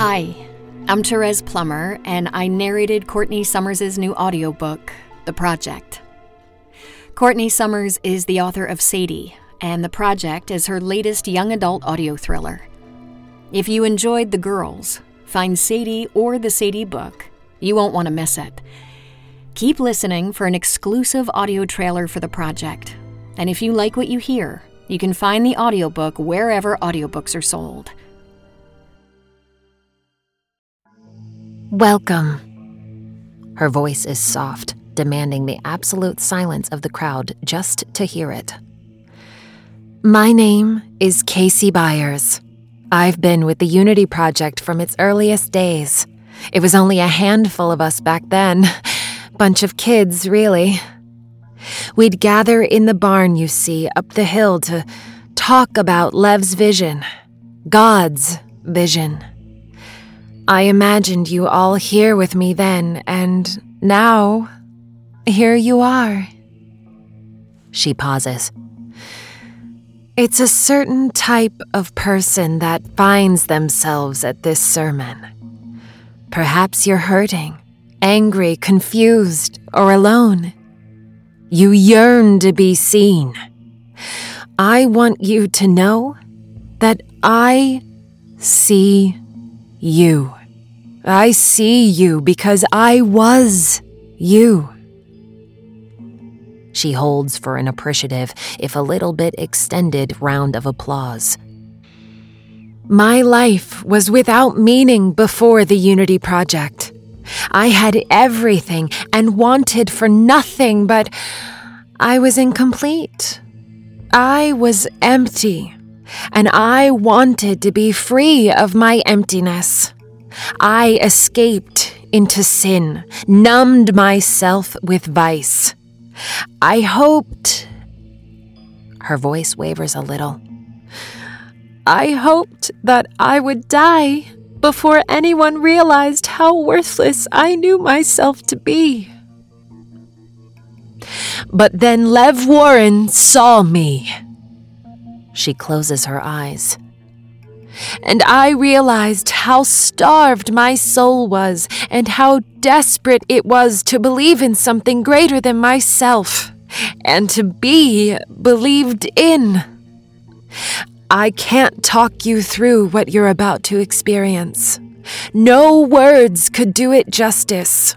Hi, I'm Therese Plummer, and I narrated Courtney Summers' new audiobook, The Project. Courtney Summers is the author of Sadie, and The Project is her latest young adult audio thriller. If you enjoyed The Girls, find Sadie or the Sadie book. You won't want to miss it. Keep listening for an exclusive audio trailer for the project. And if you like what you hear, you can find the audiobook wherever audiobooks are sold. Welcome. Her voice is soft, demanding the absolute silence of the crowd just to hear it. My name is Casey Byers. I've been with the Unity Project from its earliest days. It was only a handful of us back then. Bunch of kids, really. We'd gather in the barn, you see, up the hill to talk about Lev's vision, God's vision. I imagined you all here with me then, and now, here you are. She pauses. It's a certain type of person that finds themselves at this sermon. Perhaps you're hurting, angry, confused, or alone. You yearn to be seen. I want you to know that I see you. I see you because I was you. She holds for an appreciative, if a little bit extended, round of applause. My life was without meaning before the Unity Project. I had everything and wanted for nothing, but I was incomplete. I was empty, and I wanted to be free of my emptiness. I escaped into sin, numbed myself with vice. I hoped. Her voice wavers a little. I hoped that I would die before anyone realized how worthless I knew myself to be. But then Lev Warren saw me. She closes her eyes and I realized how starved my soul was and how desperate it was to believe in something greater than myself and to be believed in. I can't talk you through what you're about to experience. No words could do it justice.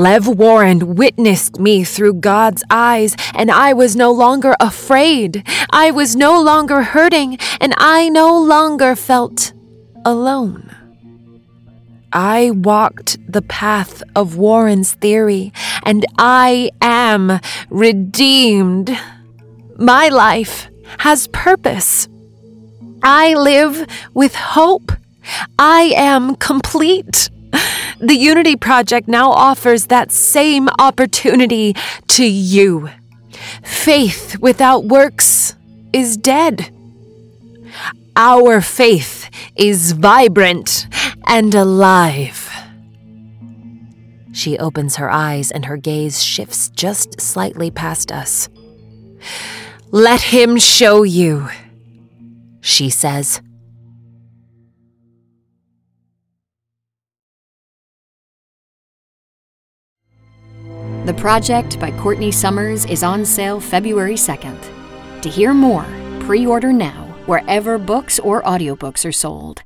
Lev Warren witnessed me through God's eyes, and I was no longer afraid. I was no longer hurting, and I no longer felt alone. I walked the path of Warren's theory, and I am redeemed. My life has purpose. I live with hope. I am complete. The Unity Project now offers that same opportunity to you. Faith without works is dead. Our faith is vibrant and alive. She opens her eyes and her gaze shifts just slightly past us. Let him show you, she says. The Project by Courtney Summers is on sale February 2nd. To hear more, pre order now wherever books or audiobooks are sold.